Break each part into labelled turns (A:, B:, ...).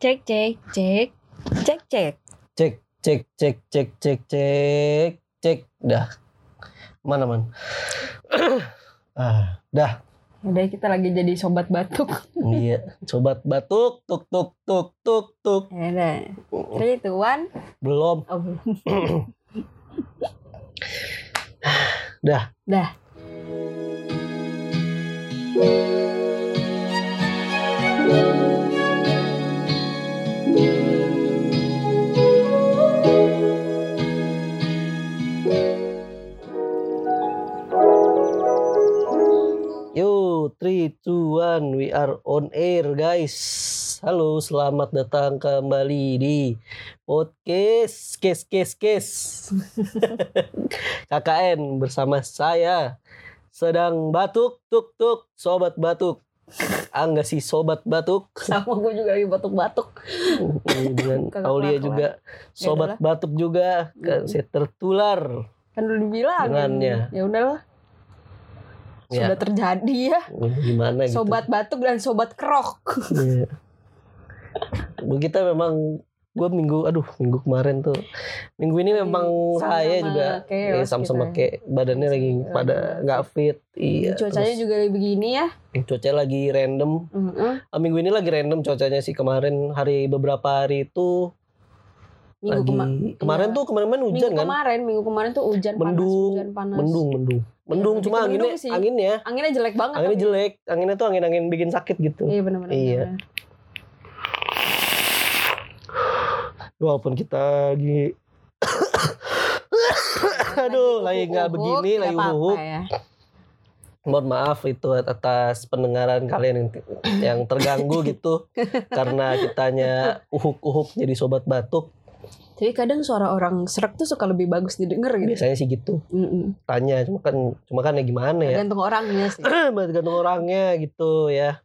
A: Cek cek cek cek cek.
B: Cek, cek, cek, cek, cek, cek, cek. Dah. Mana man? ah, dah.
A: Udah kita lagi jadi sobat batuk.
B: Iya, sobat batuk, tuk, tuk, tuk, tuk, tuk.
A: Ya udah. Three, two, one.
B: Belum.
A: Oh.
B: Dah.
A: Dah.
B: Yo, 3, 2, 1, we are on air guys. Halo, selamat datang kembali di podcast Kes Kes Kes. KKN bersama saya sedang batuk tuk tuk sobat batuk. Angga sih sobat batuk
A: Sama gue juga lagi batuk-batuk.
B: dengan Aulia juga sobat batuk juga kan saya tertular
A: Kan udah dibilang.
B: Dengannya.
A: Ya udahlah.
B: Ya.
A: Sudah terjadi ya.
B: gimana gitu.
A: Sobat batuk dan sobat kerok.
B: Iya. Kita memang gue minggu aduh minggu kemarin tuh minggu ini memang
A: Sama-sama
B: saya juga
A: chaos
B: eh, sama-sama
A: kita.
B: kayak badannya lagi pada nggak fit iya
A: Cuacanya
B: terus
A: juga lagi begini ya.
B: cuaca lagi random
A: Heeh.
B: Ah, minggu ini lagi random cuacanya sih kemarin hari beberapa hari itu
A: Minggu
B: lagi
A: kema-
B: kemarin
A: iya.
B: tuh kemarin-kemarin hujan
A: minggu
B: kan
A: kemarin, minggu kemarin tuh hujan
B: Mendung,
A: panas, hujan panas.
B: mendung mendung mendung
A: Iya,
B: cuma anginnya
A: sih.
B: anginnya
A: Anginnya jelek banget.
B: anginnya
A: tapi.
B: jelek anginnya tuh angin-angin bikin sakit gitu
A: Iya benar-benar.
B: Iya.
A: benar.
B: walaupun kita lagi Aduh, lagi nggak
A: uhuk,
B: begini, lagi uhuk.
A: ya.
B: mohon maaf itu atas pendengaran kalian yang, yang terganggu gitu karena kitanya uhuk-uhuk jadi sobat batuk
A: Tapi kadang suara orang serak tuh suka lebih bagus didengar gitu.
B: biasanya sih gitu
A: Mm-mm.
B: tanya cuma kan cuma kan ya gimana ya
A: Tergantung orangnya sih.
B: tergantung orangnya gitu ya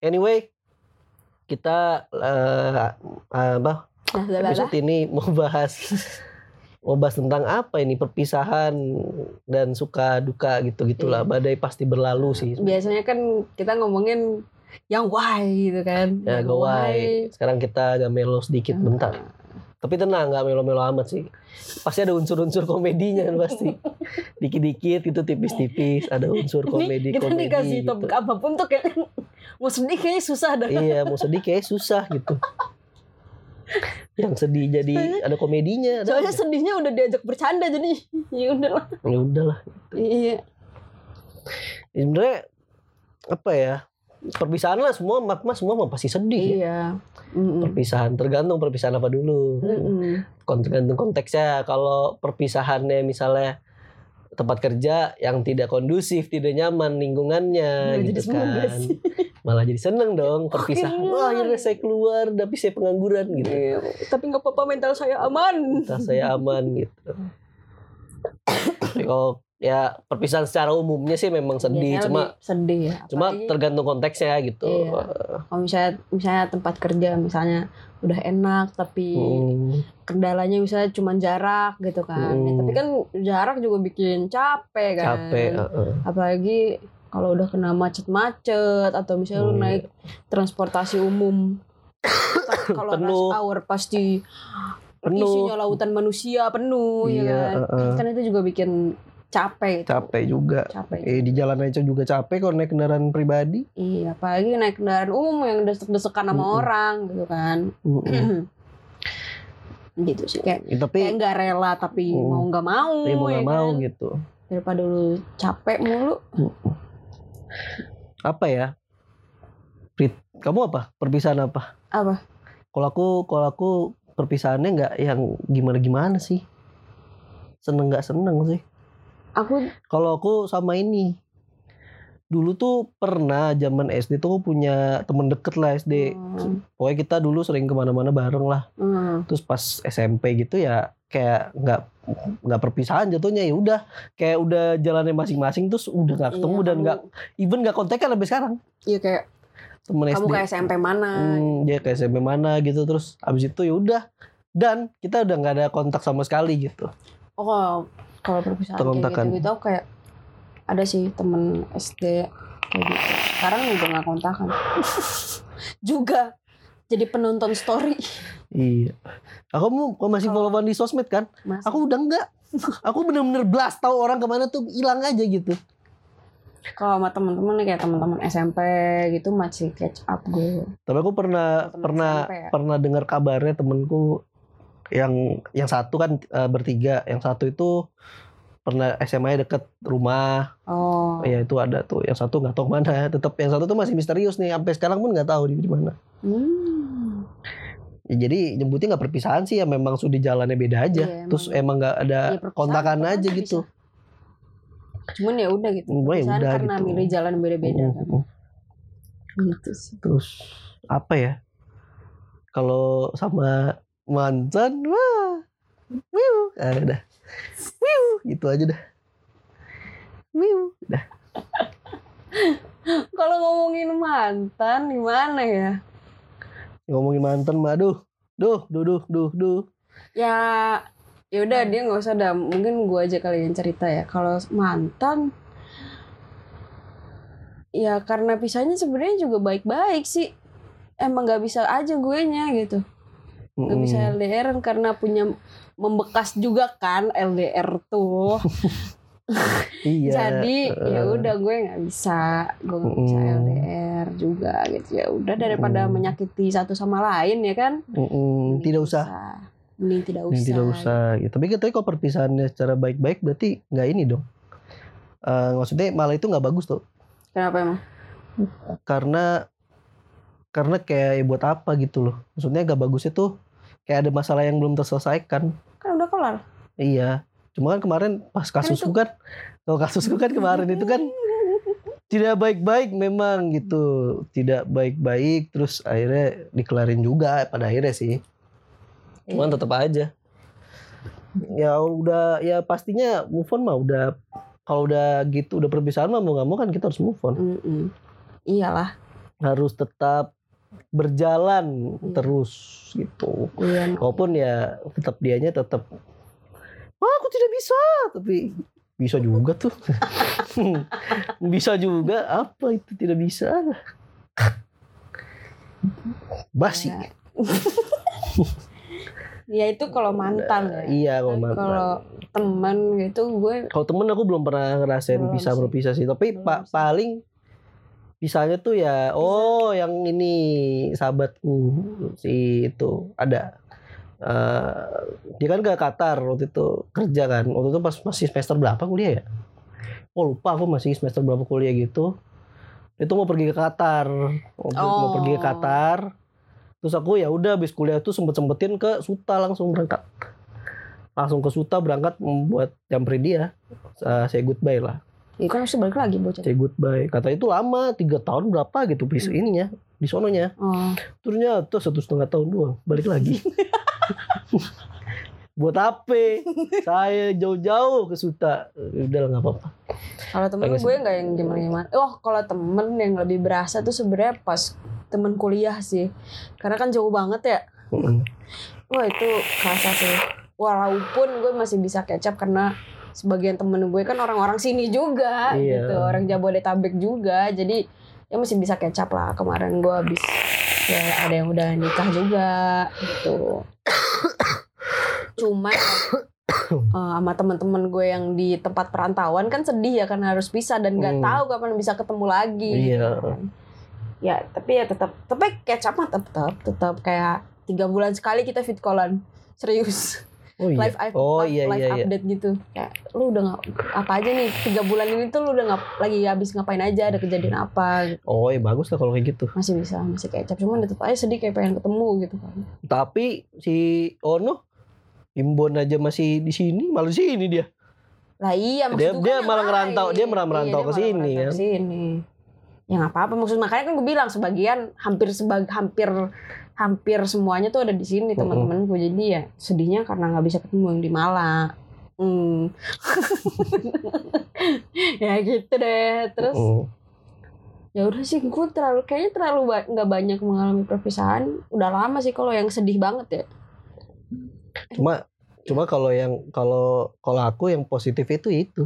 B: anyway kita
A: Nah, bla, bla.
B: episode ini mau bahas mau bahas tentang apa ini perpisahan dan suka duka gitu gitulah
A: Iya.
B: badai pasti berlalu sih
A: Biasanya kan kita ngomongin yang why gitu kan.
B: ya
A: Yang
B: gawai sekarang kita agak melo sedikit
A: Ah.
B: bentar tapi tenang nggak melo-melo amat sih pasti ada unsur-unsur komedinya kan pasti dikit-dikit gitu tipis-tipis ada unsur komedi
A: Ini kita
B: komedi
A: dikasih
B: gitu.
A: topik apa pun tuh kayak mau sedih kayaknya susah dah.
B: iya mau sedih kayak susah gitu yang sedih jadi ada komedinya ada
A: Soalnya
B: aja.
A: sedihnya udah diajak bercanda jadi ya udahlah.
B: ya udahlah
A: Iya.
B: Ya, sebenarnya apa ya perpisahan lah semua mak mas semua pasti sedih ya.
A: Iya. Mm-mm.
B: perpisahan tergantung perpisahan apa dulu
A: Mm-mm.
B: Kon- tergantung konteksnya kalau perpisahannya misalnya tempat kerja yang tidak kondusif tidak nyaman lingkungannya
A: Malah
B: gitu
A: jadi
B: kan malah jadi seneng dong perpisahan wah akhirnya saya keluar tapi saya pengangguran gitu
A: Iya, Tapi nggak apa-apa mental saya aman.
B: entah saya aman gitu kalau ya perpisahan secara umumnya sih memang sedih
A: Biasanya
B: cuma
A: sedih ya.
B: cuma
A: Apalagi
B: tergantung konteksnya gitu
A: Iya. kalau misalnya misalnya tempat kerja misalnya udah enak tapi
B: Hmm.
A: kendalanya misalnya cuma jarak gitu kan. Ya,
B: Hmm.
A: tapi kan jarak juga bikin capek kan.
B: capek heeh.
A: Apalagi kalau udah kena macet-macet atau misalnya lu
B: Hmm.
A: naik transportasi umum. kalau rush hour pasti
B: Penuh.
A: isinya lautan manusia penuh ya
B: Iya,
A: kan.
B: heeh.
A: Kan itu juga bikin capek. gitu.
B: capek juga
A: Capek.
B: eh di jalan aja juga capek kalau naik kendaraan pribadi
A: Iya, apalagi naik kendaraan umum yang desek-desekan sama
B: Mm-mm.
A: orang gitu kan.
B: Mm-mm.
A: gitu sih kayak
B: Ya, tapi
A: kayak nggak rela tapi
B: Mm.
A: mau nggak mau,
B: ya mau
A: ya
B: nggak mau
A: kan?
B: gitu
A: daripada lu capek mulu.
B: apa ya kamu apa perpisahan apa
A: Apa?
B: kalau aku kalau aku perpisahannya nggak yang gimana gimana sih seneng nggak seneng sih
A: Aku
B: kalau aku sama ini. Dulu tuh pernah zaman SD tuh aku punya temen deket lah SD
A: Hmm.
B: pokoknya kita dulu sering ke mana-mana bareng lah.
A: Hmm,
B: terus pas SMP gitu ya kayak nggak nggak perpisahan jatuhnya. Ya udah kayak udah jalannya masing-masing terus udah nggak ketemu
A: iya,
B: dan nggak even nggak kontekan sampai sekarang.
A: Iya kayak
B: temen
A: kamu
B: SD
A: kayak SMP mana?
B: Hmm, dia kayak SMP mana gitu terus abis itu ya udah. Dan kita udah nggak ada kontak sama sekali gitu.
A: Oh kalau perpisahan kayak gitu gitu aku kayak ada sih temen SD kayak gitu. Sekarang udah nggak kontakan. juga Jadi penonton story.
B: Iya. Aku mau masih followan di sosmed kan?
A: Mas.
B: Aku udah enggak. Aku bener-bener blast tahu orang ke mana tuh hilang aja gitu.
A: kalau sama teman-teman kayak teman-teman SMP gitu masih catch up gue.
B: Tapi aku pernah
A: Temen
B: pernah
A: SMP ya?
B: pernah dengar kabarnya temenku yang yang satu kan eh, bertiga, yang satu itu pernah SMA deket rumah.
A: Oh.
B: Ya itu ada tuh. Yang satu nggak tahu mana. Tetap yang satu tuh masih misterius nih. Sampai sekarang pun nggak tahu di mana.
A: Hmm.
B: Ya, jadi nyebutnya nggak perpisahan sih ya memang sudah jalannya beda aja.
A: Iya,
B: Terus
A: emang.
B: nggak ada
A: Ya,
B: kontakan
A: kan
B: aja
A: bisa.
B: gitu.
A: Cuman ya udah gitu.
B: Gua ya udah
A: karena
B: gitu.
A: milih jalan beda-beda kan.
B: Mm, mm.
A: Gitu sih.
B: Terus apa ya? Kalau sama mantan, wah, wiu, ah, udah, wiu, gitu aja dah, wiu, udah.
A: Kalau ngomongin mantan gimana ya?
B: Ngomongin mantan, mah, aduh, duh, duh, duh, duh, duh.
A: Ya ya udah dia nggak usah dah. Mungkin gue aja kali yang cerita ya. Kalau mantan ya karena pisahnya sebenarnya juga baik-baik sih. Emang nggak bisa aja gue nya gitu nggak bisa. LDR karena punya membekas juga kan LDR tuh
B: Iya.
A: jadi ya
B: eh,
A: udah gue nggak bisa gue nggak bisa
B: Mm-mm.
A: LDR juga gitu ya udah daripada
B: Mm.
A: menyakiti satu sama lain ya kan Mending
B: tidak usah,
A: mending tidak usah
B: Mending tidak usah. Gitu. Tapi katanya kalau perpisahannya secara baik-baik berarti nggak ini dong. Eh, maksudnya malah itu nggak bagus tuh.
A: kenapa emang
B: karena karena kayak ya buat apa gitu loh. Maksudnya gak bagusnya tuh kayak ada masalah yang belum terselesaikan.
A: Kan udah kelar.
B: Iya. Cuma kan kemarin pas kasusku kan kalau kasusku kan kemarin itu kan tidak baik-baik memang gitu. Tidak baik-baik terus akhirnya dikelarin juga pada akhirnya sih. Cuman tetap aja. Ya udah ya pastinya move on mah udah kalau udah gitu udah perpisahan mah mau nggak mau kan kita harus move on.
A: Mm-mm. iyalah.
B: Harus tetap berjalan
A: Iya.
B: terus gitu.
A: iya
B: Walaupun ya tetap dianya tetap Wah, aku tidak bisa, tapi bisa juga tuh. bisa juga apa itu tidak bisa? Basi.
A: Ya. ya itu kalau mantan ya
B: Iya, kalau mantan.
A: kalau teman gitu gue
B: Kalau temen aku belum pernah ngerasain
A: Belum
B: bisa
A: sih.
B: berpisah sih. Tapi pak paling pisahnya tuh ya, oh yang ini sahabatku si itu ada. Eh, dia kan ke Qatar waktu itu kerja kan. Waktu itu pas masih semester berapa kuliah ya? Oh lupa aku masih semester berapa kuliah gitu. Itu mau pergi ke Qatar, mau, mau
A: Oh.
B: pergi ke Qatar. Terus aku ya udah habis kuliah tuh sempet sempetin ke Suta langsung berangkat. Langsung ke Suta berangkat membuat nyamperin dia. Uh, say goodbye lah.
A: Ya kan harus balik lagi bocah
B: Say goodbye. Kata itu lama, tiga tahun berapa gitu bis
A: Hmm.
B: ininya di sononya.
A: oh
B: Ternyata satu setengah tahun doang, balik lagi. Buat apa? Saya jauh-jauh ke Suta. Udah lah nggak apa-apa.
A: kalau temen
B: Pengen
A: gue nggak yang gimana gimana oh kalau temen yang lebih berasa tuh sebenarnya pas temen kuliah sih karena kan jauh banget ya wah itu kerasa sih walaupun gue masih bisa kecap karena sebagian temen gue kan orang-orang sini juga
B: Iya.
A: gitu. Orang Jabodetabek juga. Jadi ya masih bisa kecap lah. Kemarin gue habis ya ada yang udah nikah juga gitu. Cuma eh, sama teman-teman gue yang di tempat perantauan kan sedih ya karena harus pisah dan nggak
B: Hmm.
A: tahu kapan bisa ketemu lagi
B: Iya.
A: ya tapi ya tetap tapi kecap mah tetap tetap kayak tiga bulan sekali kita fit callan. Serius
B: Oh iya.
A: live up-
B: oh
A: live
B: iya iya iya.
A: update gitu kayak lu udah nggak apa aja nih tiga bulan ini tuh lu udah nggak lagi habis ngapain aja ada kejadian apa gitu.
B: Oh iya bagus lah kalau kayak gitu.
A: masih bisa masih kecap cuman tetap aja sedih kayak pengen ketemu gitu kan
B: Tapi si Ono Imbon aja masih di sini, malah di sini dia.
A: lah iya maksud
B: Dia-
A: gue
B: dia
A: yang
B: malah ngerantau- dia malah merantau
A: Iya,
B: ke
A: dia
B: sini, kan.
A: ke sini ya nggak apa-apa maksud makanya kan gue bilang sebagian hampir sebag hampir hampir semuanya tuh ada di sini teman-temanku. Jadi ya sedihnya karena nggak bisa ketemu yang di Malang. Hmm. ya gitu deh terus ya udah sih gue terlalu kayaknya terlalu ba- nggak banyak mengalami perpisahan. Udah lama sih kalau yang sedih banget ya.
B: Cuma cuma kalau yang kalau kalau aku yang positif itu itu.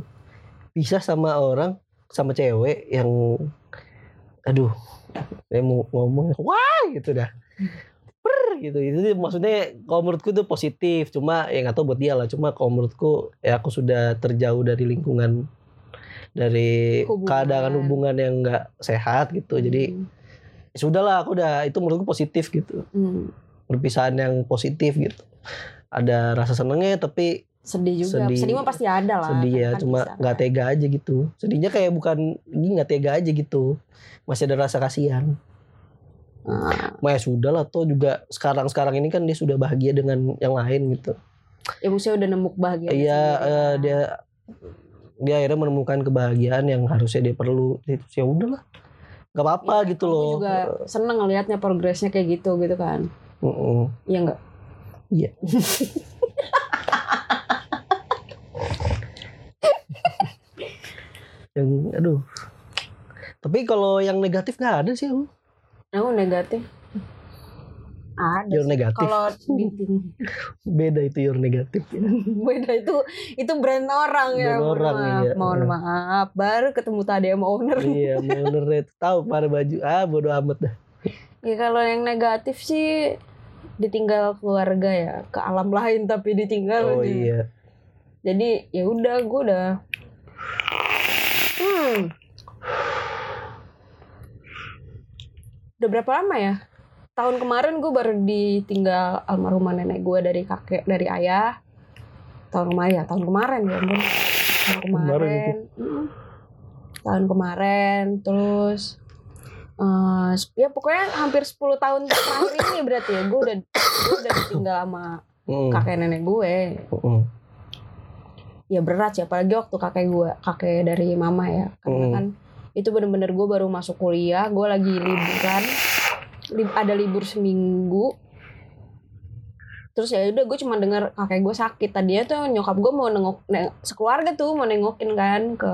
B: Bisa sama orang sama cewek yang aduh saya mau ngomong wah gitu dah gitu. Itu maksudnya kalau menurutku itu positif cuma ya nggak tahu buat dia lah. Cuma kalau menurutku ya aku sudah terjauh dari lingkungan dari
A: Hubungan.
B: keadaan hubungan yang nggak sehat gitu. Jadi ya sudahlah aku udah itu menurutku positif gitu.
A: Hmm.
B: perpisahan yang positif gitu. Ada rasa senengnya tapi
A: sedih juga.
B: Sedih.
A: sedih, mah pasti ada lah
B: sedih ya
A: kan
B: cuma nggak tega aja gitu. Sedihnya kayak bukan ini nggak tega aja gitu. Masih ada rasa kasihan Nah, ya sudah lah toh juga sekarang sekarang ini kan dia sudah bahagia dengan yang lain gitu
A: ya maksudnya udah nemu bahagia
B: Iya, eh, dia dia akhirnya menemukan kebahagiaan yang harusnya dia perlu. Ya udahlah. Gak apa-apa gitu loh.
A: juga seneng ngelihatnya progresnya kayak gitu gitu kan
B: Mm-mm.
A: iya enggak
B: Iya. yang aduh. Tapi kalau yang negatif nggak ada sih aku.
A: negatif ada
B: Your negatif.
A: kalau di
B: Beda itu your negatif.
A: beda itu itu brand orang ya
B: Brand
A: mohon
B: orang,
A: maaf
B: iya.
A: mohon maaf baru ketemu tadi sama owner
B: iya, bener itu tahu pakai baju. Ah, bodo amat dah.
A: ya kalau yang negatif sih ditinggal keluarga ya ke alam lain tapi ditinggal
B: Oh
A: nih.
B: iya.
A: jadi ya udah gue udah hmm udah berapa lama ya? Tahun kemarin gue baru ditinggal almarhumah nenek gue dari kakek dari ayah. Tahun kemarin ya tahun kemarin ya ampun. Tahun
B: Kemarin
A: kemarin. Mm. tahun kemarin terus eh, ya pokoknya hampir 10 tahun terakhir ini berarti ya gue udah gue udah ditinggal sama
B: Mm,
A: kakek nenek gue.
B: Mm,
A: ya berat sih apalagi waktu kakek gue kakek dari mama ya. Karena
B: Hmm.
A: kan itu bener-bener gue baru masuk kuliah gue lagi liburan. Li- ada libur seminggu. Terus ya udah gue cuma dengar kakek gue sakit. Tadinya tuh nyokap gue mau nengok neng- sekeluarga tuh mau nengokin kan ke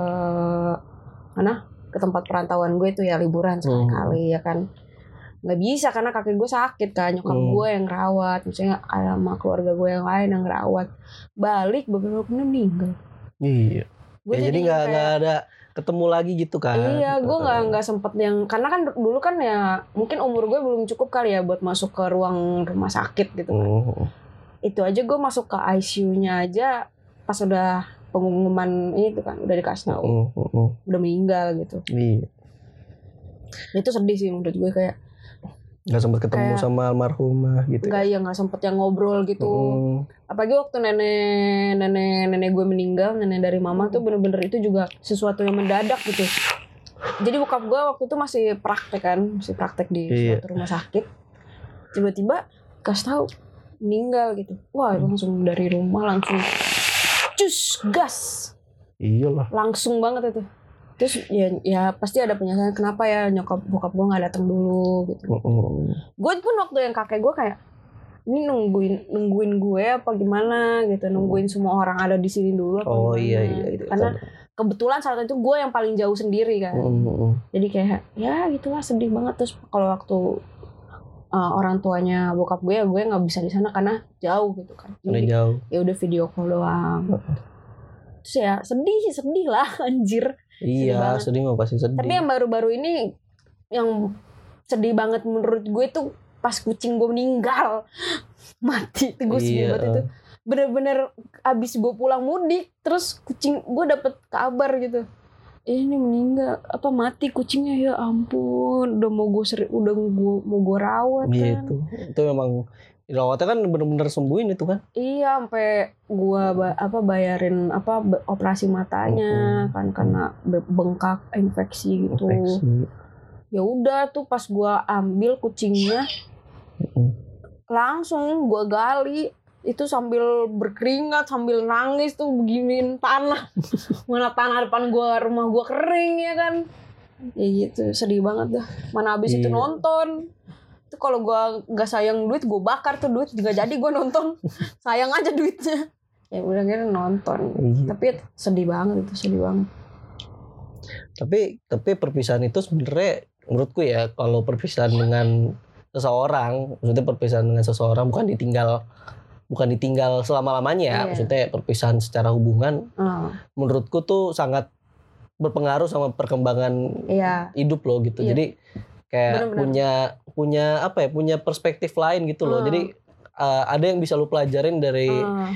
A: mana? Ke tempat perantauan gue tuh ya liburan sekali ya kan. Nggak bisa karena kakek gue sakit kan. Nyokap
B: Hmm.
A: gue yang rawat misalnya sama keluarga gue yang lain yang rawat. Balik beberapa menit meninggal.
B: Iya.
A: gue
B: Ya, jadi nggak ada ketemu lagi gitu kan.
A: Iya, gue nggak nggak sempet yang karena kan dulu kan ya mungkin umur gue belum cukup kali ya buat masuk ke ruang rumah sakit gitu kan.
B: Mm,
A: Itu aja gue masuk ke ICU-nya aja pas udah pengumuman itu kan udah dikasih tahu
B: mm, mm, mm.
A: udah meninggal gitu.
B: Iya.
A: Itu sedih sih menurut gue kayak
B: Nggak sempat ketemu
A: Kayak-
B: sama almarhumah gitu.
A: nggak ya nggak sempet yang ngobrol gitu.
B: Mm,
A: Apalagi waktu nenek nenek nenek gue meninggal nenek dari mama tuh bener-bener itu juga sesuatu yang mendadak gitu. Jadi bokap gue waktu itu masih praktek kan, masih praktek di
B: Iya.
A: suatu rumah sakit. Tiba-tiba kasih tahu meninggal gitu. Wah langsung dari rumah langsung cus gas
B: iyalah.
A: langsung banget itu. Terus ya ya pasti ada penjelasan kenapa ya nyokap bokap gue nggak datang dulu gitu.
B: Mm, mm.
A: Gue pun waktu yang kakek gue kayak ini nungguin nungguin gue apa gimana gitu nungguin semua orang ada di sini dulu apa
B: Oh
A: gimana,
B: iya iya.
A: gitu. karena kebetulan saat itu gue yang paling jauh sendiri kan
B: Mm, mm, mm.
A: jadi kayak ya gitulah sedih banget terus kalau waktu uh, orang tuanya bokap gue ya gue nggak bisa di sana karena jauh gitu kan
B: Karena
A: jadi
B: jauh.
A: ya udah video call doang terus ya sedih sih sedih lah anjir
B: Iya, sedih mah pasti sedih.
A: tapi yang baru-baru ini yang sedih banget menurut gue tuh pas kucing gue meninggal. Mati. Itu gue sedih
B: Iya.
A: banget itu. bener-bener abis gue pulang mudik terus kucing gue dapet kabar gitu. "Eh, ini meninggal. Apa mati kucingnya? Ya ampun. Udah mau gue seri udah gue mau gue rawat kan.
B: gitu. Itu memang rawatnya kan bener-bener sembuhin itu kan.
A: iya sampai gue ba- apa bayarin apa operasi matanya kan karena be- bengkak infeksi gitu.
B: Infeksi.
A: ya udah tuh pas gua ambil kucingnya langsung gua gali. Itu sambil berkeringat sambil nangis tuh beginiin tanah. Mana tanah depan gua rumah gua kering ya kan? Ya gitu sedih banget dah. Mana habis itu
B: Iya.
A: nonton itu kalau gua nggak sayang duit gua bakar tuh duit juga jadi gua nonton sayang aja duitnya ya udah kira nonton
B: Iya.
A: tapi sedih banget itu sedih banget
B: Tapi tapi perpisahan itu sebenarnya menurutku ya kalau perpisahan dengan seseorang, maksudnya perpisahan dengan seseorang bukan ditinggal bukan ditinggal selama-lamanya ya.
A: Iya.
B: Maksudnya perpisahan secara hubungan
A: Ah,
B: menurutku tuh sangat berpengaruh sama perkembangan
A: iya
B: hidup loh gitu.
A: Iya.
B: Jadi kayak
A: Bener-bener.
B: punya punya apa ya punya perspektif lain gitu loh
A: Hmm.
B: jadi uh, ada yang bisa lu pelajarin dari
A: Ah,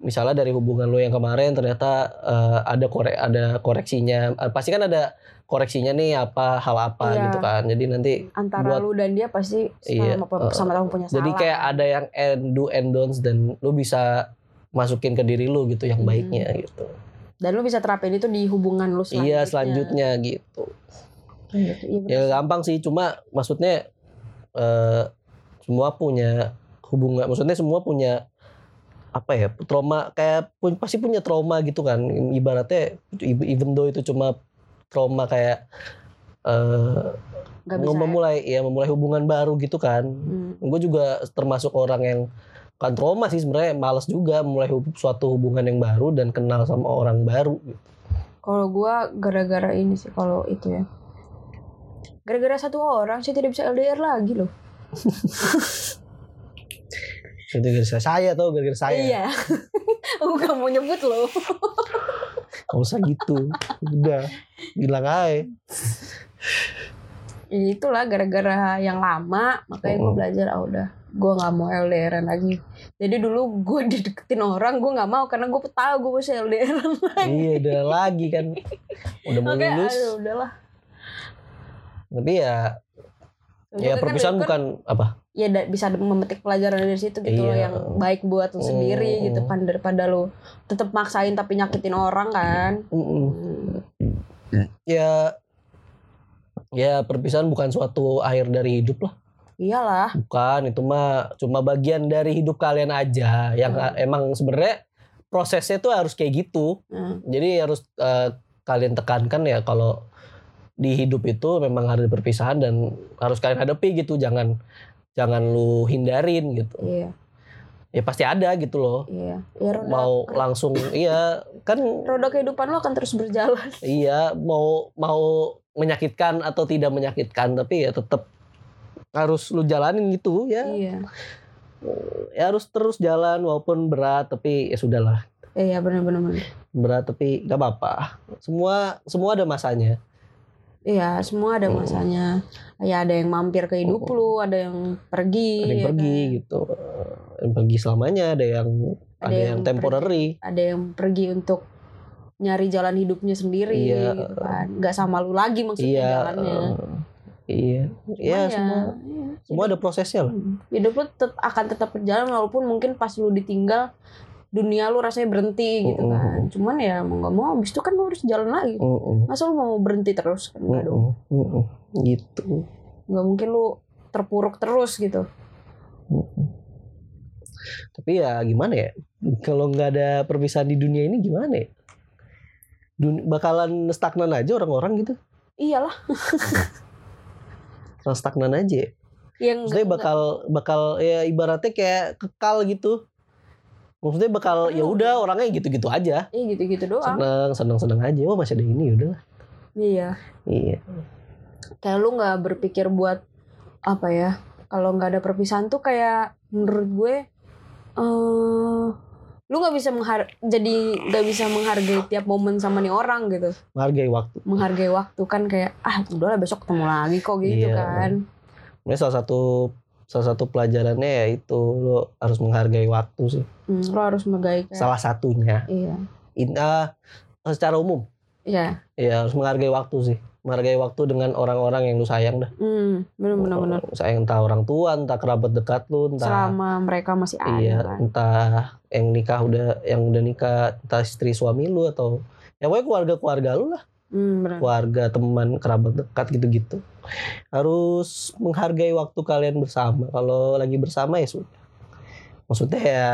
B: misalnya dari hubungan lu yang kemarin ternyata uh, ada korek ada koreksinya Uh, pasti kan ada koreksinya nih apa hal apa
A: Iya.
B: gitu kan jadi nanti
A: antara
B: buat-
A: lu dan dia pasti
B: Iya,
A: sama sama-sama punya salah.
B: jadi kayak ada yang end do and don'ts dan lu bisa masukin ke diri lu gitu yang
A: Hmm.
B: baiknya gitu
A: dan lu bisa terapin itu di hubungan lu selanjutnya.
B: iya selanjutnya gitu
A: Gitu, iya bener.
B: ya gampang sih cuma maksudnya eh semua punya hubungan maksudnya semua punya apa ya trauma kayak pu- pasti punya trauma gitu kan ibaratnya even though itu cuma trauma kayak eh
A: bisa. ya.
B: memulai ya memulai hubungan baru gitu kan
A: Hmm.
B: gue juga termasuk orang yang kan trauma sih sebenarnya malas juga memulai hub- suatu hubungan yang baru dan kenal sama orang baru
A: Kalau gua gara-gara ini sih kalau itu ya. Gara-gara satu orang saya tidak bisa LDR lagi loh.
B: itu gara-gara saya tuh gara-gara saya
A: Iya. Aku gak mau nyebut loh.
B: Gak usah gitu. Udah. Bilang aja.
A: Itulah gara-gara yang lama makanya gue
B: Mm.
A: belajar ah udah gue nggak mau LDRan lagi jadi dulu gue dideketin orang gue nggak mau karena gue tahu gue bisa LDRan
B: iya udah lagi kan. Udah mau
A: Makanya,
B: lulus.
A: aduh, udahlah
B: Tapi ya
A: Juga
B: ya
A: kan
B: perpisahan
A: kan
B: bukan apa?
A: ya da- bisa memetik pelajaran dari situ gitu loh
B: Iya.
A: yang baik buat lu sendiri
B: Mm.
A: gitu kan daripada lu tetap maksain tapi nyakitin orang kan
B: Mm-mm.
A: Hmm.
B: Ya ya perpisahan bukan suatu akhir dari hidup lah.
A: iyalah
B: Bukan, itu mah cuma bagian dari hidup kalian aja yang
A: Hmm.
B: emang sebenarnya prosesnya tuh harus kayak gitu.
A: Hmm.
B: Jadi harus eh, kalian tekankan ya kalau di hidup itu memang ada perpisahan dan harus kalian hadapi gitu. Jangan jangan lu hindarin gitu.
A: iya
B: Ya pasti ada gitu loh.
A: iya ya roda,
B: Mau langsung iya kan
A: roda kehidupan lo akan terus berjalan
B: iya mau mau menyakitkan atau tidak menyakitkan tapi ya tetap harus lu jalanin gitu ya.
A: iya
B: Ya harus terus jalan walaupun berat tapi ya sudahlah.
A: iya benar-benar benar.
B: Berat tapi gak apa-apa. Semua semua ada masanya.
A: Iya, semua ada
B: Hmm.
A: masanya. Ya ada yang mampir ke hidup
B: Hmm.
A: lu, ada yang pergi,
B: ada yang
A: ya
B: pergi
A: kan?
B: gitu ada yang pergi selamanya ada yang ada,
A: Ada
B: yang,
A: yang
B: temporary
A: Ada yang pergi untuk nyari jalan hidupnya sendiri
B: Iya.
A: gitu kan. Gak sama lu lagi maksudnya
B: iya
A: jalannya.
B: eh, iya iya semua
A: iya,
B: semua ada prosesnya lah
A: Hmm. Hidup lu tet- akan tetap berjalan walaupun mungkin pas lu ditinggal dunia lu rasanya berhenti gitu
B: Mm-mm.
A: kan. Cuman ya mau gak mau abis itu kan lu harus jalan lagi.
B: Mm-mm,
A: Masa lu mau berhenti terus kan enggak dong.
B: mm-mm, mm-mm. gitu
A: Gak mungkin lu terpuruk terus gitu.
B: Mm-mm. tapi ya gimana ya kalau nggak ada perpisahan di dunia ini gimana ya Dun- bakalan stagnan aja orang-orang gitu
A: Iyalah.
B: Stagnan aja
A: Yang
B: maksudnya bakal bakal ya ibaratnya kayak kekal gitu maksudnya bakal ya udah orangnya gitu-gitu aja
A: Iya gitu-gitu doang.
B: seneng seneng seneng aja oh masih ada ini udah
A: Iya.
B: iya
A: Kayak lu nggak berpikir buat apa ya? Kalau nggak ada perpisahan tuh kayak menurut gue, eh lu nggak bisa menghar jadi nggak bisa menghargai tiap momen sama nih orang gitu.
B: menghargai waktu
A: Menghargai waktu kan kayak ah udahlah besok ketemu lagi kok gitu
B: Iya.
A: kan.
B: ini salah satu salah satu pelajarannya ya itu lo harus menghargai waktu sih
A: Hmm, lu harus menghargai kayak
B: salah satunya
A: iya.
B: In, ah, secara umum
A: Iya.
B: ya harus menghargai waktu sih menghargai waktu dengan orang-orang yang lu sayang dah
A: Hmm, benar benar benar.
B: sayang entah orang tua entah kerabat dekat lu entah
A: Selama mereka masih ada
B: iya
A: kan.
B: entah yang nikah udah yang udah nikah entah istri suami lu atau ya pokoknya keluarga keluarga lu lah
A: Hmm,
B: keluarga teman kerabat dekat gitu-gitu. Harus menghargai waktu kalian bersama. Kalau lagi bersama ya sudah. Maksudnya ya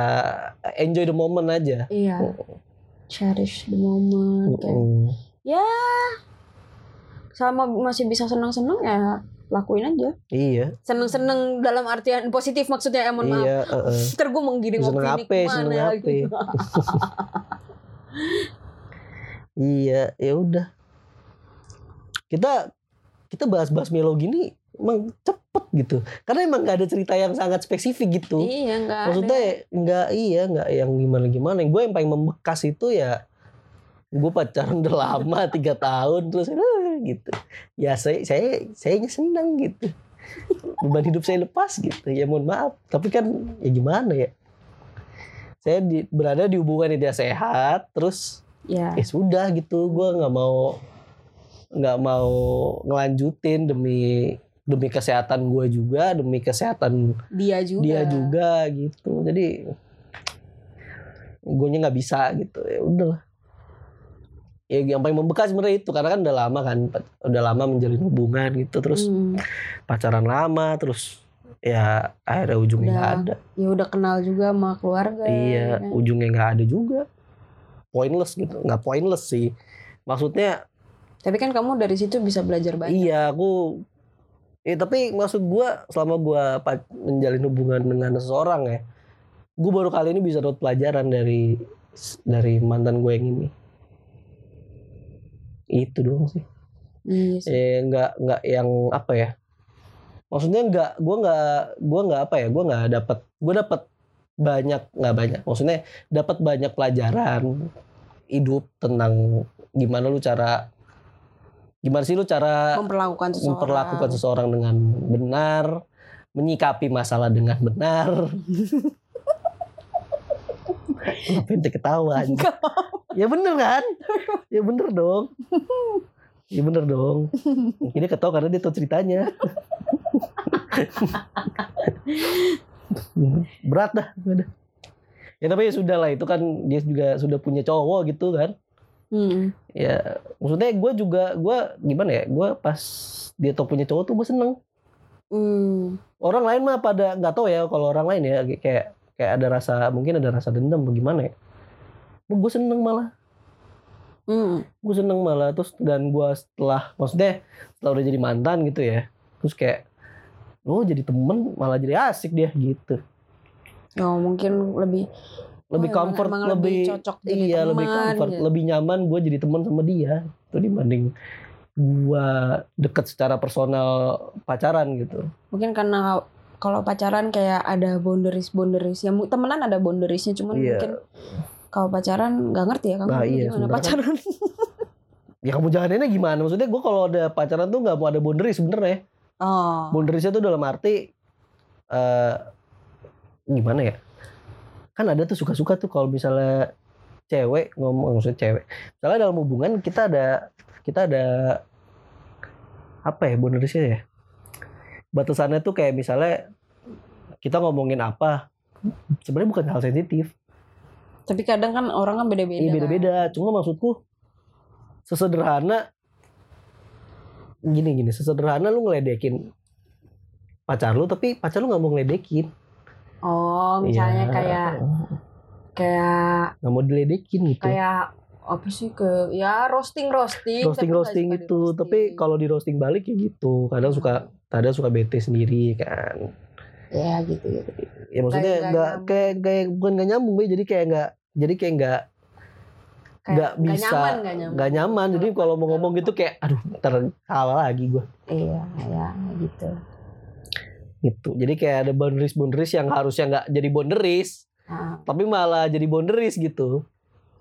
B: enjoy the moment aja.
A: Iya. Cherish the moment
B: Mm.
A: selama masih bisa senang-senang ya lakuin aja.
B: Iya.
A: Seneng-seneng dalam artian positif maksudnya ya mohon maaf.
B: iya
A: menggiring opini
B: apa,
A: ke mana
B: seneng apa.
A: gitu.
B: iya ya udah kita kita bahas-bahas melo gini emang cepet gitu. Karena emang gak ada cerita yang sangat spesifik gitu.
A: Iya enggak
B: maksudnya nggak iya nggak yang gimana gimana gue yang paling membekas itu ya gue pacaran udah lama tiga tahun terus eh, gitu. Ya saya saya saya senang gitu. Beban hidup saya lepas gitu. Ya mohon maaf. Tapi kan ya gimana ya? Saya di, berada di hubungan yang tidak sehat terus
A: ya.
B: ya sudah gitu. Gue nggak mau nggak mau ngelanjutin demi demi kesehatan gue juga demi kesehatan
A: dia juga.
B: dia juga gitu. Jadi gue nggak bisa gitu. Ya udahlah. Ya yang paling membekas sebenarnya itu karena kan udah lama kan udah lama menjalin hubungan gitu. Terus
A: Hmm,
B: pacaran lama terus ya akhirnya ujungnya nggak ada.
A: ya udah kenal juga sama keluarga
B: iya
A: ya.
B: ujungnya nggak ada juga. Pointless gitu. Nggak pointless sih. Maksudnya
A: tapi kan kamu dari situ bisa belajar banyak
B: Iya, aku Eh tapi maksud gua selama gua pa- menjalin hubungan dengan seseorang ya, gua baru kali ini bisa dapat pelajaran dari dari mantan gue yang ini. Itu doang sih.
A: iya sih.
B: Eh nggak nggak yang apa ya? Maksudnya nggak gua nggak gua nggak apa ya? Gua nggak dapat gua dapat banyak nggak banyak. Maksudnya dapat banyak pelajaran hidup tentang gimana lu cara gimana sih lu cara
A: memperlakukan seseorang
B: memperlakukan seseorang dengan benar, menyikapi masalah dengan benar. Ngapain ketawa. Ya bener kan? Ya bener dong. Ya bener dong. Ini ketawa karena dia tahu ceritanya. Berat dah. Ya tapi ya sudah lah itu kan dia juga sudah punya cowok gitu kan
A: Hmm.
B: ya maksudnya gue juga gue gimana ya gue pas dia tau punya cowok tuh gue seneng
A: Hmm.
B: orang lain mah pada nggak tahu ya kalau orang lain ya kayak kayak ada rasa mungkin ada rasa dendam bagaimana ya gue seneng malah
A: Hmm.
B: gue seneng malah terus dan gue setelah maksudnya setelah udah jadi mantan gitu ya terus kayak oh jadi temen malah jadi asik dia gitu
A: Oh, mungkin lebih
B: lebih
A: oh,
B: comfort
A: emang
B: lebih,
A: cocok jadi
B: iya lebih
A: teman,
B: comfort.
A: Gitu.
B: lebih nyaman gue jadi teman sama dia itu dibanding gue deket secara personal pacaran gitu.
A: Mungkin karena kalau pacaran kayak ada boundaries boundaries ya temenan ada boundariesnya cuman
B: Iya.
A: mungkin kalau pacaran nggak ngerti ya kamu
B: Nah, iya,
A: gimana
B: kan-
A: pacaran.
B: Ya kamu jalaninnya gimana? Maksudnya gue kalau ada pacaran tuh nggak mau ada boundary sebenarnya
A: oh.
B: Boundariesnya tuh dalam arti eh gimana ya kan ada tuh suka-suka tuh kalau misalnya cewek ngomong maksudnya cewek misalnya dalam hubungan kita ada kita ada apa ya boundariesnya ya batasannya tuh kayak misalnya kita ngomongin apa sebenarnya bukan hal sensitif
A: tapi kadang kan orang kan beda-beda
B: Iya
A: kan.
B: beda-beda. Cuma maksudku sesederhana gini gini sesederhana lu ngeledekin pacar lu tapi pacar lu nggak mau ngeledekin.
A: Oh misalnya
B: Iya.
A: kayak kayak
B: nggak mau diledekin gitu.
A: kayak apa sih ke ya roasting roasting
B: roasting roasting itu tapi kalau di roasting balik ya gitu. Kadang suka kadang suka bete sendiri kan.
A: Ya gitu gitu.
B: Ya maksudnya
A: nggak
B: kayak kayak bukan nggak nyambung jadi kayak nggak jadi kayak nggak nggak bisa
A: nyaman nggak nyaman
B: nggak nyaman. Jadi kalau mau ngomong gitu kayak aduh ntar salah lagi gua.
A: Iya ya gitu
B: gitu. Jadi kayak ada boundaries boundaries yang harusnya nggak jadi boundaries
A: Ah,
B: tapi malah jadi boundaries gitu.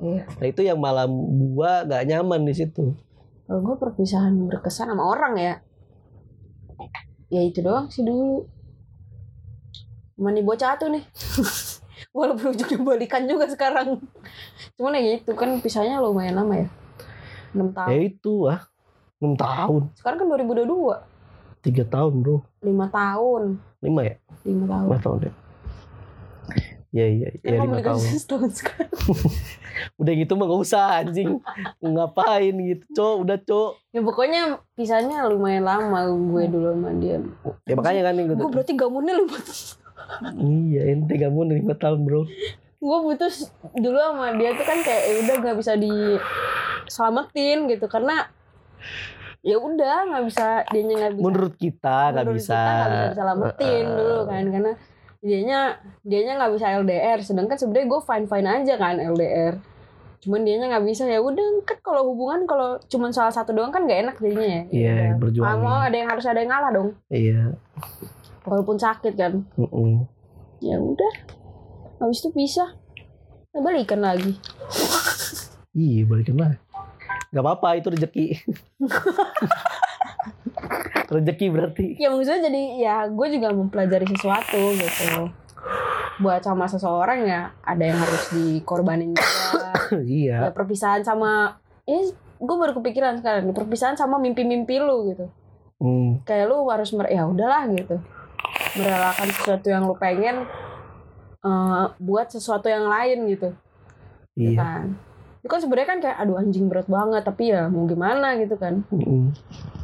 A: Iya.
B: Nah itu yang malah gua nggak nyaman di situ.
A: Kalau gue perpisahan berkesan sama orang ya. Ya itu doang sih dulu. Sama nih bocah tuh nih. Walaupun ujungnya balikan juga sekarang. Cuman ya gitu kan pisahnya lumayan lama ya. 6 tahun.
B: ya itu ah. Enam tahun.
A: Sekarang kan 2022
B: tiga tahun bro.
A: 5 tahun.
B: Lima ya?
A: 5 tahun.
B: Lima tahun ya? Ya iya
A: kan
B: ya lima tahun.
A: sekarang?
B: Udah gitu mah nggak usah anjing. Ngapain gitu? Cok udah cok.
A: Ya pokoknya pisahnya lumayan lama gue dulu sama dia.
B: Ya makanya kan
A: gue
B: gitu
A: berarti gamunnya lima
B: iya ente kamu lima tahun bro.
A: Gue putus dulu sama dia tuh kan kayak ya udah nggak bisa diselamatin gitu. Karena ya udah nggak bisa dianya nggak bisa.
B: Menurut kita nggak bisa.
A: nggak bisa diselamatin
B: Eh,
A: dulu kan karena dianya dianya nggak bisa LDR sedangkan sebenarnya gue fine fine aja kan LDR cuman dianya nggak bisa. Ya udah kan kalau hubungan kalau cuman salah satu doang kan nggak enak jadinya ya.
B: Iya
A: Ya udah.
B: berjuang
A: mau ada yang harus ada yang ngalah dong.
B: Iya.
A: Walaupun sakit kan.
B: Mm-mm.
A: ya udah. Habis itu pisah. Nah, balikan lagi.
B: Iya balikan lah. Gak apa-apa itu rezeki. rezeki berarti.
A: ya maksudnya jadi ya gue juga mempelajari sesuatu gitu buat sama seseorang ya ada yang harus dikorbanin juga
B: iya.
A: ya perpisahan sama ini gue baru kepikiran sekarang perpisahan sama mimpi-mimpi lu gitu
B: Hmm,
A: kayak lu harus mer ya udahlah gitu merelakan sesuatu yang lu pengen eh, buat sesuatu yang lain gitu ya
B: iya.
A: kan itu kan sebenarnya kan kayak aduh anjing berat banget tapi ya mau gimana gitu kan
B: Mm-mm.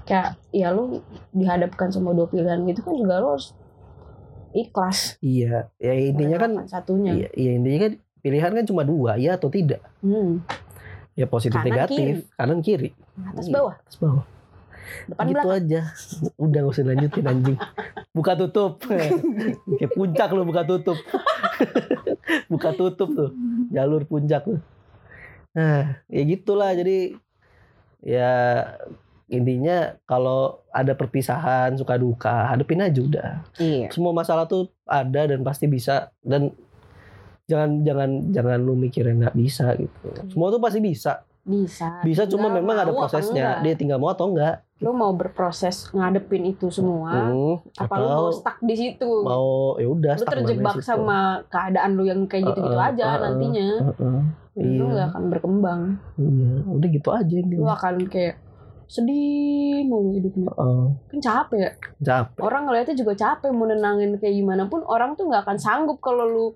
A: kayak ya lu dihadapkan sama dua pilihan gitu kan juga lu harus ikhlas
B: Iya. Ya intinya kan
A: satunya
B: iya, iya intinya kan pilihan kan cuma dua, ya atau tidak.
A: hmm.
B: Ya positif
A: Kanan,
B: negatif, kanan kiri.
A: atas
B: Iya,
A: bawah
B: Atas bawah.
A: depan
B: gitu
A: belakang
B: aja. Udah gak usah lanjutin anjing. Buka tutup. Kayak puncak lu buka tutup. buka tutup tuh. Jalur puncak tuh. Nah, ya gitulah jadi ya intinya kalau ada perpisahan suka duka hadepin aja udah.
A: Iya.
B: Semua masalah tuh ada dan pasti bisa dan jangan jangan jangan lu mikirnya nggak bisa gitu. Semua tuh pasti bisa.
A: Bisa.
B: Bisa cuma memang ada prosesnya. dia tinggal mau atau enggak
A: lu mau berproses ngadepin itu semua
B: Hmm,
A: apa lu mau stuck di situ
B: mau ya udah
A: lu terjebak
B: situ.
A: sama keadaan lu yang kayak gitu-gitu
B: Uh-uh,
A: aja
B: uh-uh.
A: nantinya
B: Heeh.
A: lu
B: iya
A: gak akan berkembang
B: iya udah gitu aja
A: lu
B: intinya
A: akan kayak sedih mau hidupnya
B: Heeh.
A: kan capek ya
B: capek
A: orang ngeliatnya juga capek mau nenangin kayak gimana pun orang tuh nggak akan sanggup kalau lu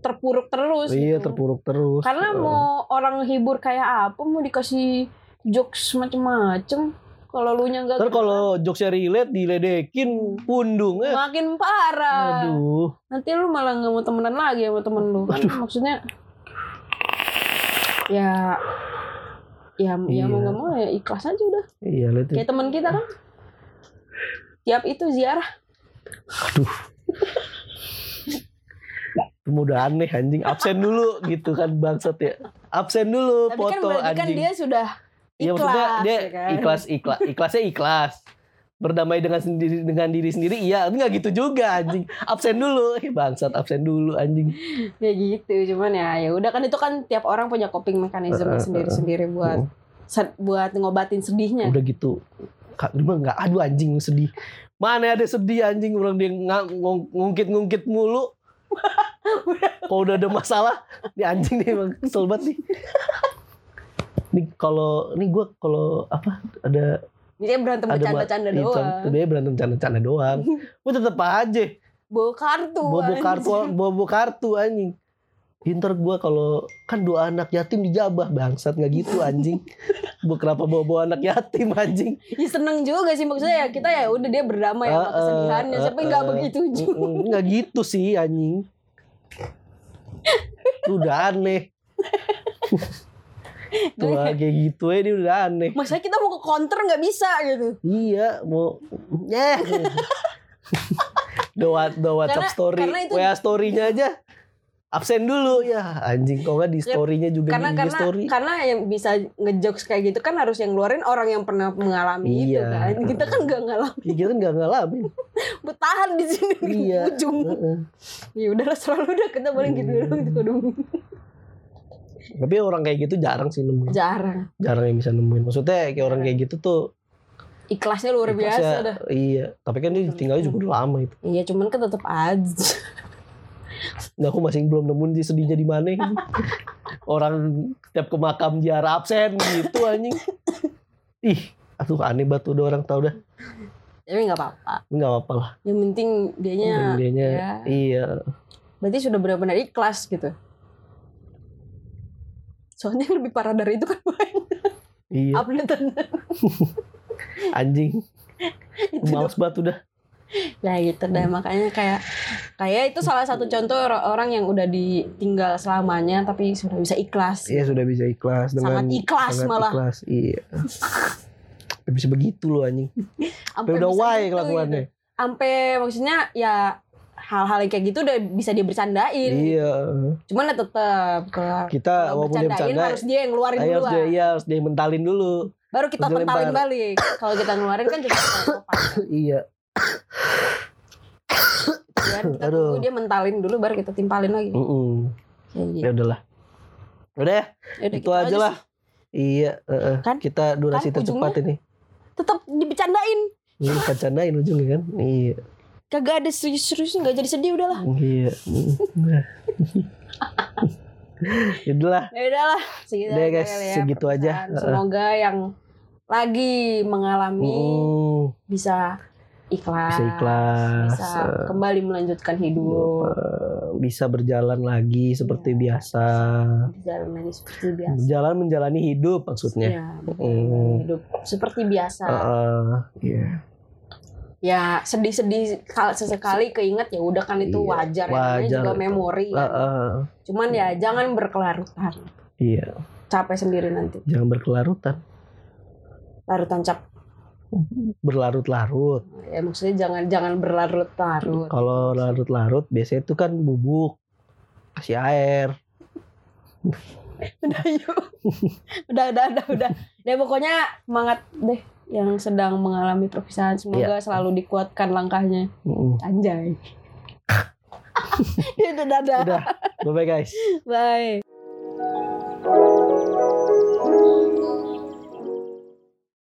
A: terpuruk terus
B: iya
A: gitu.
B: terpuruk terus
A: karena
B: Heeh.
A: mau orang hibur kayak apa mau dikasih jokes macem-macem. Kalau lu nya nggak
B: Ntar
A: gerak,
B: kalau jokesnya relate diledekin pundung eh.
A: makin parah.
B: Aduh.
A: nanti lu malah nggak mau temenan lagi sama temen lu. Kan maksudnya ya ya ya mau
B: Iya.
A: nggak mau ya ikhlas aja udah.
B: Iya lihat
A: kayak teman kita kan. Tiap itu ziarah.
B: Udah aneh anjing. Absen dulu gitu kan bangsat ya. Absen dulu
A: tapi kan
B: foto
A: kan
B: anjing.
A: dia sudah
B: Iya maksudnya dia
A: ya kan?
B: ikhlas ikhlas ikhlasnya ikhlas. Berdamai dengan sendiri dengan diri sendiri iya nggak gitu juga anjing. Absen dulu. Eh bangsat absen dulu anjing.
A: Ya gitu cuman ya ya udah kan itu kan tiap orang punya coping mekanisme
B: Uh, uh, uh,
A: sendiri-sendiri buat buat ngobatin sedihnya.
B: Udah gitu. Kak lu mah nggak aduh anjing sedih. Mana ada sedih anjing orang dia nga- ngong- ngungkit-ngungkit mulu. Kalau udah ada masalah nih anjing nih emang kesel banget nih nih kalau nih gue kalau apa ada
A: Misalnya berantem bercanda-canda doang.
B: dia berantem canda-canda doang. Gue tetep aja.
A: Bawa kartu anjing.
B: kartu bobo kartu anjing. Pinter gue kalau kan dua anak yatim dijabah bangsat nggak gitu anjing. Gue kenapa bawa bawa anak yatim anjing?
A: Ya seneng juga sih maksudnya ya kita ya udah dia berdamai sama
B: Uh, uh,
A: kesedihannya tapi nggak
B: uh.
A: begitu juga?
B: nggak gitu sih anjing. Udah aneh tuh kayak gitu aja dia udah aneh
A: Masa kita mau ke counter nggak bisa gitu.
B: iya mau eh do, what- do WhatsApp story
A: karena itu-
B: WA story-nya aja absen dulu ya anjing kok nggak di story-nya juga
A: Karena
B: di
A: karena
B: story
A: karena yang bisa ngejokes kayak gitu kan harus yang ngeluarin orang yang pernah mengalami itu
B: Iya.
A: kan. Kita kan nggak ngalamin.
B: Ya, kita nggak ngalamin
A: Bertahan di sini
B: iya
A: ujung.
B: Heeh.
A: Ya udahlah selalu udah kita paling gitu
B: Iya.
A: gitu dong.
B: Tapi orang kayak gitu jarang sih nemuin
A: Jarang.
B: jarang yang bisa nemuin maksudnya kayak orang kayak gitu tuh
A: Ikhlasnya luar biasa
B: ikhlasnya-
A: dah.
B: iya tapi kan dia tinggalnya juga udah lama itu
A: Iya cuman kan tetap aja.
B: Nah, aku masih belum nemuin sih sedihnya di mana. Orang setiap ke makam ziarah absen gitu anjing. Ih, aduh aneh banget udah orang tahu dah.
A: Tapi nggak apa-apa.
B: Enggak apa-apa lah.
A: Yang penting dianya
B: Yang dianya
A: ya.
B: iya.
A: berarti sudah benar-benar ikhlas gitu. Soalnya yang lebih parah dari itu kan banyak
B: Iya,
A: update
B: anjing. Males banget udah.
A: Ya gitu deh makanya kayak kayak itu salah satu contoh or- orang yang udah ditinggal selamanya tapi sudah bisa ikhlas.
B: Iya, sudah bisa ikhlas dengan
A: Sangat ikhlas
B: sangat
A: malah.
B: Ikhlas. Iya. Bisa begitu loh anjing.
A: Sampai
B: Udah why
A: gitu,
B: kelakuannya.
A: gitu. Sampai maksudnya ya hal-hal yang kayak gitu udah bisa dia bercandain.
B: Iya.
A: Cuman ya tetap kalau
B: Kita
A: kalau
B: walaupun dia
A: bercandain
B: bercanda,
A: harus dia yang ngeluarin
B: ayo harus
A: duluan.
B: dia, iya, harus dia yang mentalin dulu.
A: Baru kita
B: harus
A: pentalin
B: dilempar.
A: balik. Kalau kita ngeluarin kan jadi
B: iya.
A: Kan kita
B: Aduh.
A: tunggu dia mentalin dulu baru kita timpalin lagi.
B: Mm-mm.
A: Kayak gitu.
B: Ya udahlah. Udah ya,
A: Yaudah,
B: itu
A: gitu
B: aja lah. Iya, heeh.
A: Kan?
B: kita durasi
A: Kan
B: tercepat ini.
A: Tetap dibecandain.
B: Ini bercandain ujungnya kan? Iya.
A: Kagak ada serius-serius nggak jadi sedih udahlah.
B: Iya. Nah. Yaudahlah.
A: Ya udahlah, segitu
B: Udah,
A: aja
B: guys,
A: ya
B: segitu aja.
A: Semoga yang lagi mengalami
B: Hmm,
A: bisa ikhlas,
B: Bisa ikhlas.
A: bisa kembali melanjutkan hidup,
B: bisa berjalan lagi seperti
A: Iya.
B: biasa.
A: berjalan lagi seperti biasa.
B: Berjalan menjalani hidup maksudnya.
A: Ya,
B: Hmm.
A: hidup seperti biasa.
B: Iya.
A: Ya sedih-sedih kal- sesekali keinget ya udah kan itu
B: Iya,
A: wajar, ya
B: wajar
A: juga memori. kan.
B: Heeh,
A: Cuman ya jangan berkelarutkan,
B: Iya.
A: capek sendiri nanti.
B: Jangan berkelarutan.
A: Larutan cap.
B: Berlarut-larut.
A: Ya maksudnya jangan jangan berlarut-larut.
B: Kalau larut-larut biasanya itu kan bubuk. Kasih air.
A: udah yuk udah udah udah udah ya pokoknya semangat deh yang sedang mengalami perpisahan semoga selalu dikuatkan langkahnya
B: Mm-mm.
A: anjay udah dadah
B: Udah. Bye-bye guys.
A: bye